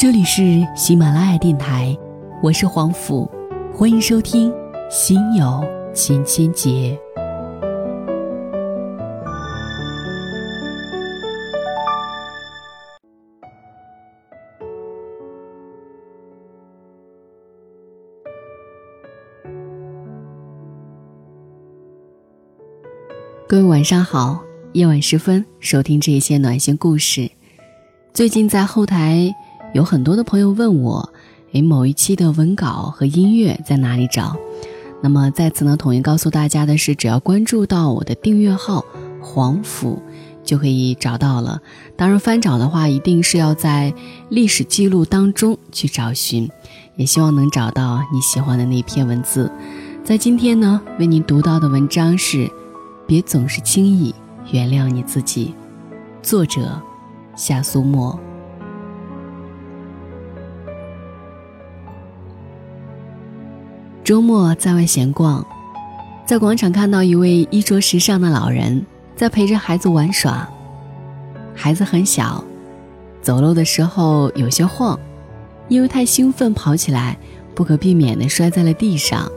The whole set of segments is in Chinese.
这里是喜马拉雅电台，我是黄甫，欢迎收听《心有千千结》。各位晚上好，夜晚时分收听这些暖心故事。最近在后台有很多的朋友问我，诶，某一期的文稿和音乐在哪里找？那么在此呢，统一告诉大家的是，只要关注到我的订阅号“黄甫”，就可以找到了。当然，翻找的话，一定是要在历史记录当中去找寻，也希望能找到你喜欢的那篇文字。在今天呢，为您读到的文章是。别总是轻易原谅你自己。作者：夏苏沫。周末在外闲逛，在广场看到一位衣着时尚的老人在陪着孩子玩耍。孩子很小，走路的时候有些晃，因为太兴奋跑起来，不可避免的摔在了地上。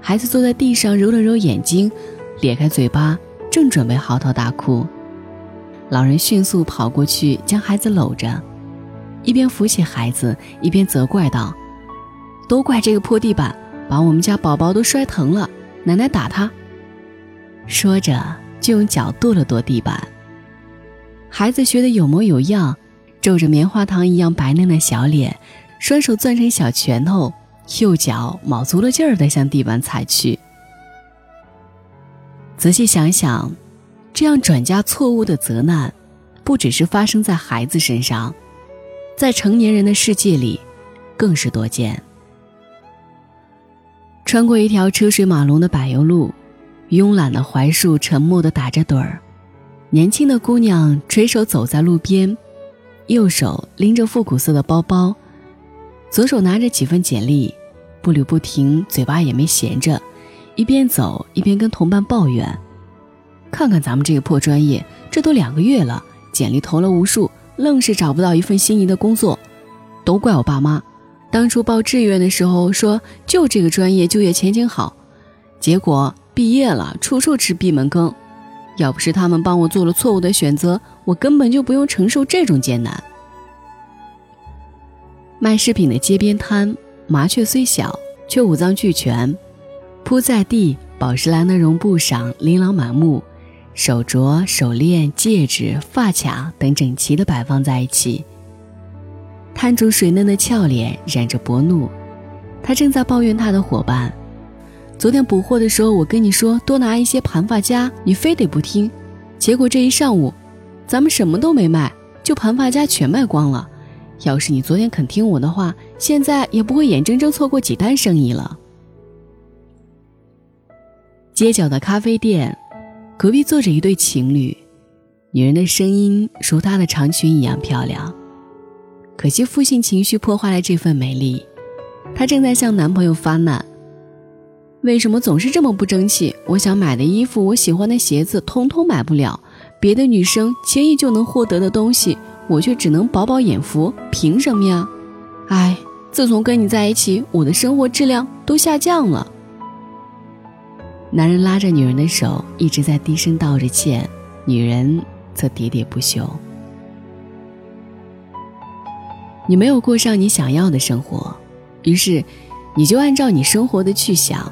孩子坐在地上揉了揉眼睛。咧开嘴巴，正准备嚎啕大哭，老人迅速跑过去将孩子搂着，一边扶起孩子，一边责怪道：“都怪这个破地板，把我们家宝宝都摔疼了，奶奶打他。”说着就用脚跺了跺地板。孩子学得有模有样，皱着棉花糖一样白嫩的小脸，双手攥成小拳头，右脚卯足了劲儿地向地板踩去。仔细想想，这样转嫁错误的责难，不只是发生在孩子身上，在成年人的世界里，更是多见。穿过一条车水马龙的柏油路，慵懒的槐树沉默地打着盹儿，年轻的姑娘垂手走在路边，右手拎着复古色的包包，左手拿着几份简历，步履不停，嘴巴也没闲着。一边走一边跟同伴抱怨：“看看咱们这个破专业，这都两个月了，简历投了无数，愣是找不到一份心仪的工作。都怪我爸妈，当初报志愿的时候说就这个专业就业前景好，结果毕业了处处吃闭门羹。要不是他们帮我做了错误的选择，我根本就不用承受这种艰难。”卖饰品的街边摊，麻雀虽小，却五脏俱全。铺在地，宝石蓝的绒布上琳琅满目，手镯、手链、戒指、发卡等整齐地摆放在一起。摊主水嫩的俏脸染着薄怒，他正在抱怨他的伙伴：“昨天补货的时候，我跟你说多拿一些盘发夹，你非得不听。结果这一上午，咱们什么都没卖，就盘发夹全卖光了。要是你昨天肯听我的话，现在也不会眼睁睁错过几单生意了。”街角的咖啡店，隔壁坐着一对情侣，女人的声音如她的长裙一样漂亮。可惜负性情绪破坏了这份美丽，她正在向男朋友发难：为什么总是这么不争气？我想买的衣服，我喜欢的鞋子，通通买不了。别的女生轻易就能获得的东西，我却只能饱饱眼福，凭什么呀？哎，自从跟你在一起，我的生活质量都下降了。男人拉着女人的手，一直在低声道着歉，女人则喋喋不休。你没有过上你想要的生活，于是，你就按照你生活的去想，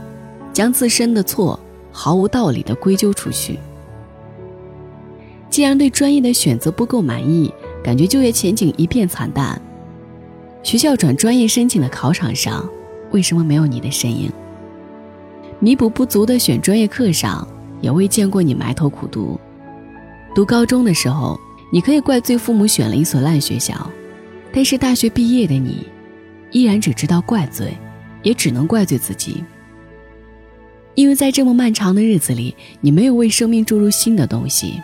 将自身的错毫无道理的归咎出去。既然对专业的选择不够满意，感觉就业前景一片惨淡，学校转专业申请的考场上，为什么没有你的身影？弥补不足的选专业课上，也未见过你埋头苦读。读高中的时候，你可以怪罪父母选了一所烂学校，但是大学毕业的你，依然只知道怪罪，也只能怪罪自己。因为在这么漫长的日子里，你没有为生命注入新的东西。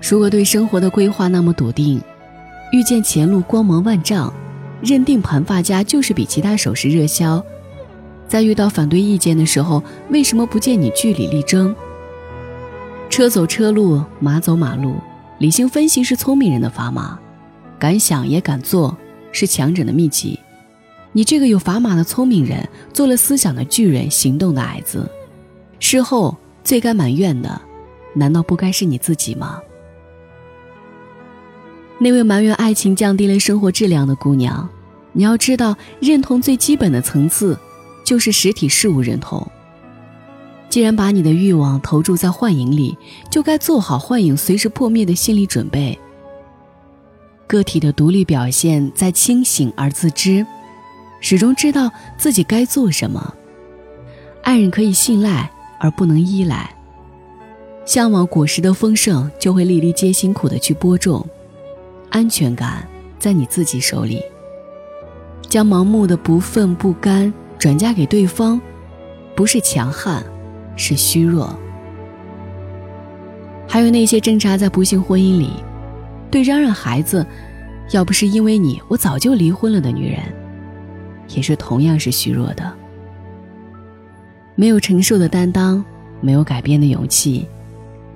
如果对生活的规划那么笃定，遇见前路光芒万丈，认定盘发夹就是比其他首饰热销。在遇到反对意见的时候，为什么不见你据理力争？车走车路，马走马路，理性分析是聪明人的砝码。敢想也敢做，是强者的秘籍。你这个有砝码的聪明人，做了思想的巨人，行动的矮子，事后最该埋怨的，难道不该是你自己吗？那位埋怨爱情降低了生活质量的姑娘，你要知道，认同最基本的层次，就是实体事物认同。既然把你的欲望投注在幻影里，就该做好幻影随时破灭的心理准备。个体的独立表现在清醒而自知。始终知道自己该做什么。爱人可以信赖，而不能依赖。向往果实的丰盛，就会粒粒皆辛苦的去播种。安全感在你自己手里。将盲目的不忿不甘转嫁给对方，不是强悍，是虚弱。还有那些挣扎在不幸婚姻里，对嚷嚷孩子，要不是因为你，我早就离婚了的女人。也是同样是虚弱的，没有承受的担当，没有改变的勇气，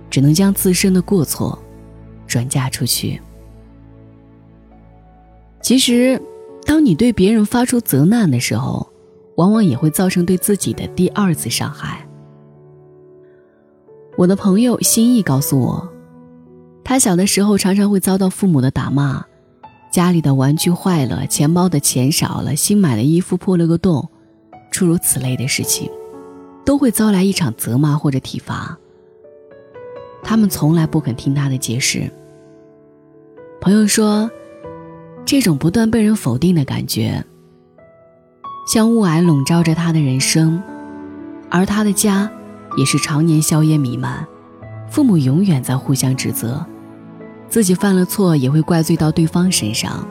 只能将自身的过错转嫁出去。其实，当你对别人发出责难的时候，往往也会造成对自己的第二次伤害。我的朋友心意告诉我，他小的时候常常会遭到父母的打骂。家里的玩具坏了，钱包的钱少了，新买的衣服破了个洞，诸如此类的事情，都会遭来一场责骂或者体罚。他们从来不肯听他的解释。朋友说，这种不断被人否定的感觉，像雾霭笼罩着他的人生，而他的家也是常年硝烟弥漫，父母永远在互相指责。自己犯了错也会怪罪到对方身上，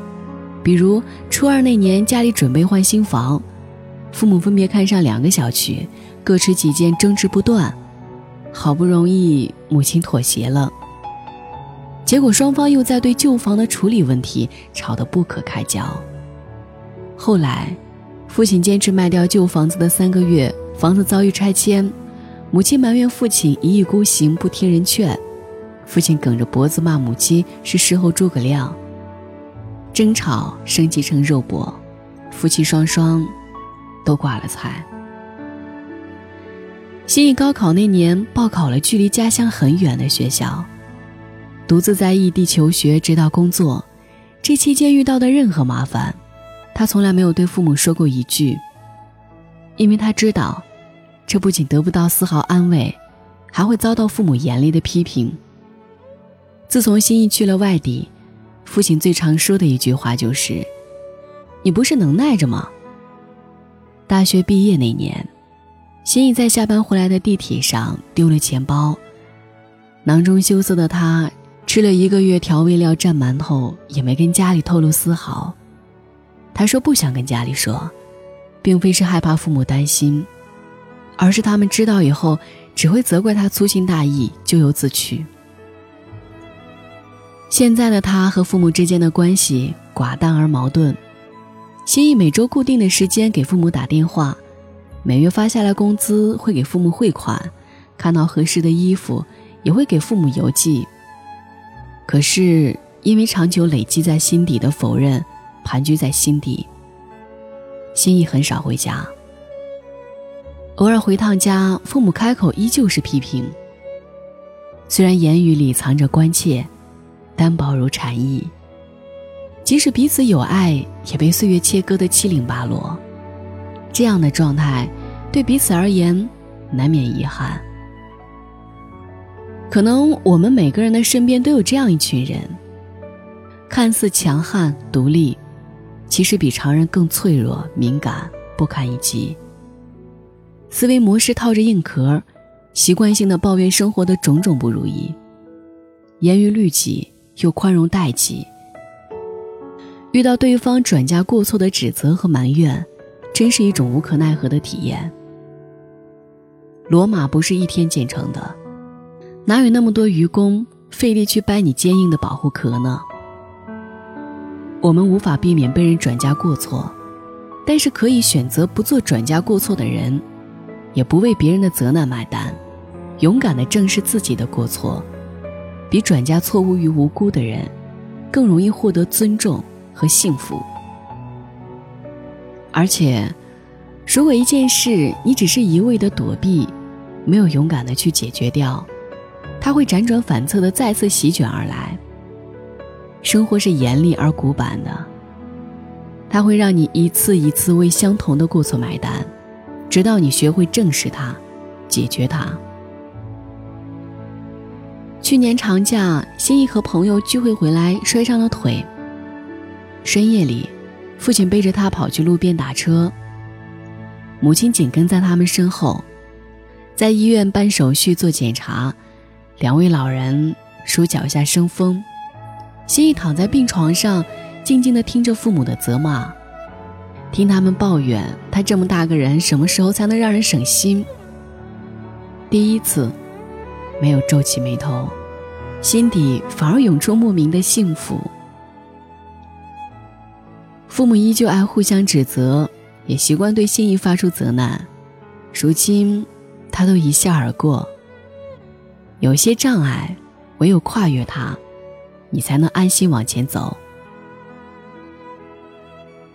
比如初二那年家里准备换新房，父母分别看上两个小区，各持己见，争执不断，好不容易母亲妥协了，结果双方又在对旧房的处理问题吵得不可开交。后来，父亲坚持卖掉旧房子的三个月，房子遭遇拆迁，母亲埋怨父亲一意孤行，不听人劝。父亲梗着脖子骂母亲是事后诸葛亮，争吵升级成肉搏，夫妻双双都挂了彩。心意高考那年报考了距离家乡很远的学校，独自在异地求学直到工作，这期间遇到的任何麻烦，他从来没有对父母说过一句，因为他知道，这不仅得不到丝毫安慰，还会遭到父母严厉的批评。自从心意去了外地，父亲最常说的一句话就是：“你不是能耐着吗？”大学毕业那年，心意在下班回来的地铁上丢了钱包，囊中羞涩的他吃了一个月调味料蘸馒头，也没跟家里透露丝毫。他说不想跟家里说，并非是害怕父母担心，而是他们知道以后只会责怪他粗心大意、咎由自取。现在的他和父母之间的关系寡淡而矛盾。心意每周固定的时间给父母打电话，每月发下来工资会给父母汇款，看到合适的衣服也会给父母邮寄。可是因为长久累积在心底的否认，盘踞在心底。心意很少回家，偶尔回趟家，父母开口依旧是批评。虽然言语里藏着关切。单薄如蝉翼，即使彼此有爱，也被岁月切割的七零八落。这样的状态，对彼此而言，难免遗憾。可能我们每个人的身边都有这样一群人，看似强悍独立，其实比常人更脆弱敏感，不堪一击。思维模式套着硬壳，习惯性的抱怨生活的种种不如意，严于律己。又宽容待己，遇到对方转嫁过错的指责和埋怨，真是一种无可奈何的体验。罗马不是一天建成的，哪有那么多愚公费力去掰你坚硬的保护壳呢？我们无法避免被人转嫁过错，但是可以选择不做转嫁过错的人，也不为别人的责难买单，勇敢地正视自己的过错。比转嫁错误于无辜的人更容易获得尊重和幸福。而且，如果一件事你只是一味的躲避，没有勇敢的去解决掉，它会辗转反侧的再次席卷而来。生活是严厉而古板的，它会让你一次一次为相同的过错买单，直到你学会正视它，解决它。去年长假，心意和朋友聚会回来摔伤了腿。深夜里，父亲背着他跑去路边打车，母亲紧跟在他们身后，在医院办手续做检查。两位老人数脚下生风，心意躺在病床上，静静地听着父母的责骂，听他们抱怨他这么大个人，什么时候才能让人省心？第一次。没有皱起眉头，心底反而涌出莫名的幸福。父母依旧爱互相指责，也习惯对心意发出责难。如今，他都一笑而过。有些障碍，唯有跨越它，你才能安心往前走。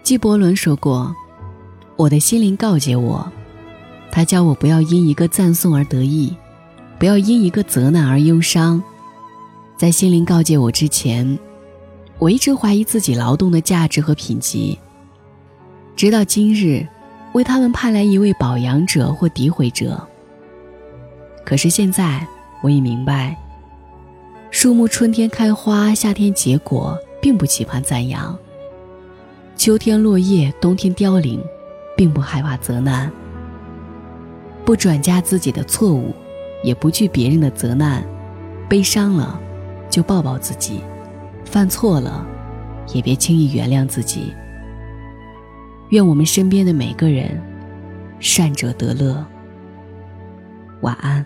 纪伯伦说过：“我的心灵告诫我，他教我不要因一个赞颂而得意。”不要因一个责难而忧伤。在心灵告诫我之前，我一直怀疑自己劳动的价值和品级。直到今日，为他们派来一位保养者或诋毁者。可是现在，我已明白，树木春天开花，夏天结果，并不期盼赞扬；秋天落叶，冬天凋零，并不害怕责难。不转嫁自己的错误。也不惧别人的责难，悲伤了，就抱抱自己；犯错了，也别轻易原谅自己。愿我们身边的每个人，善者得乐。晚安。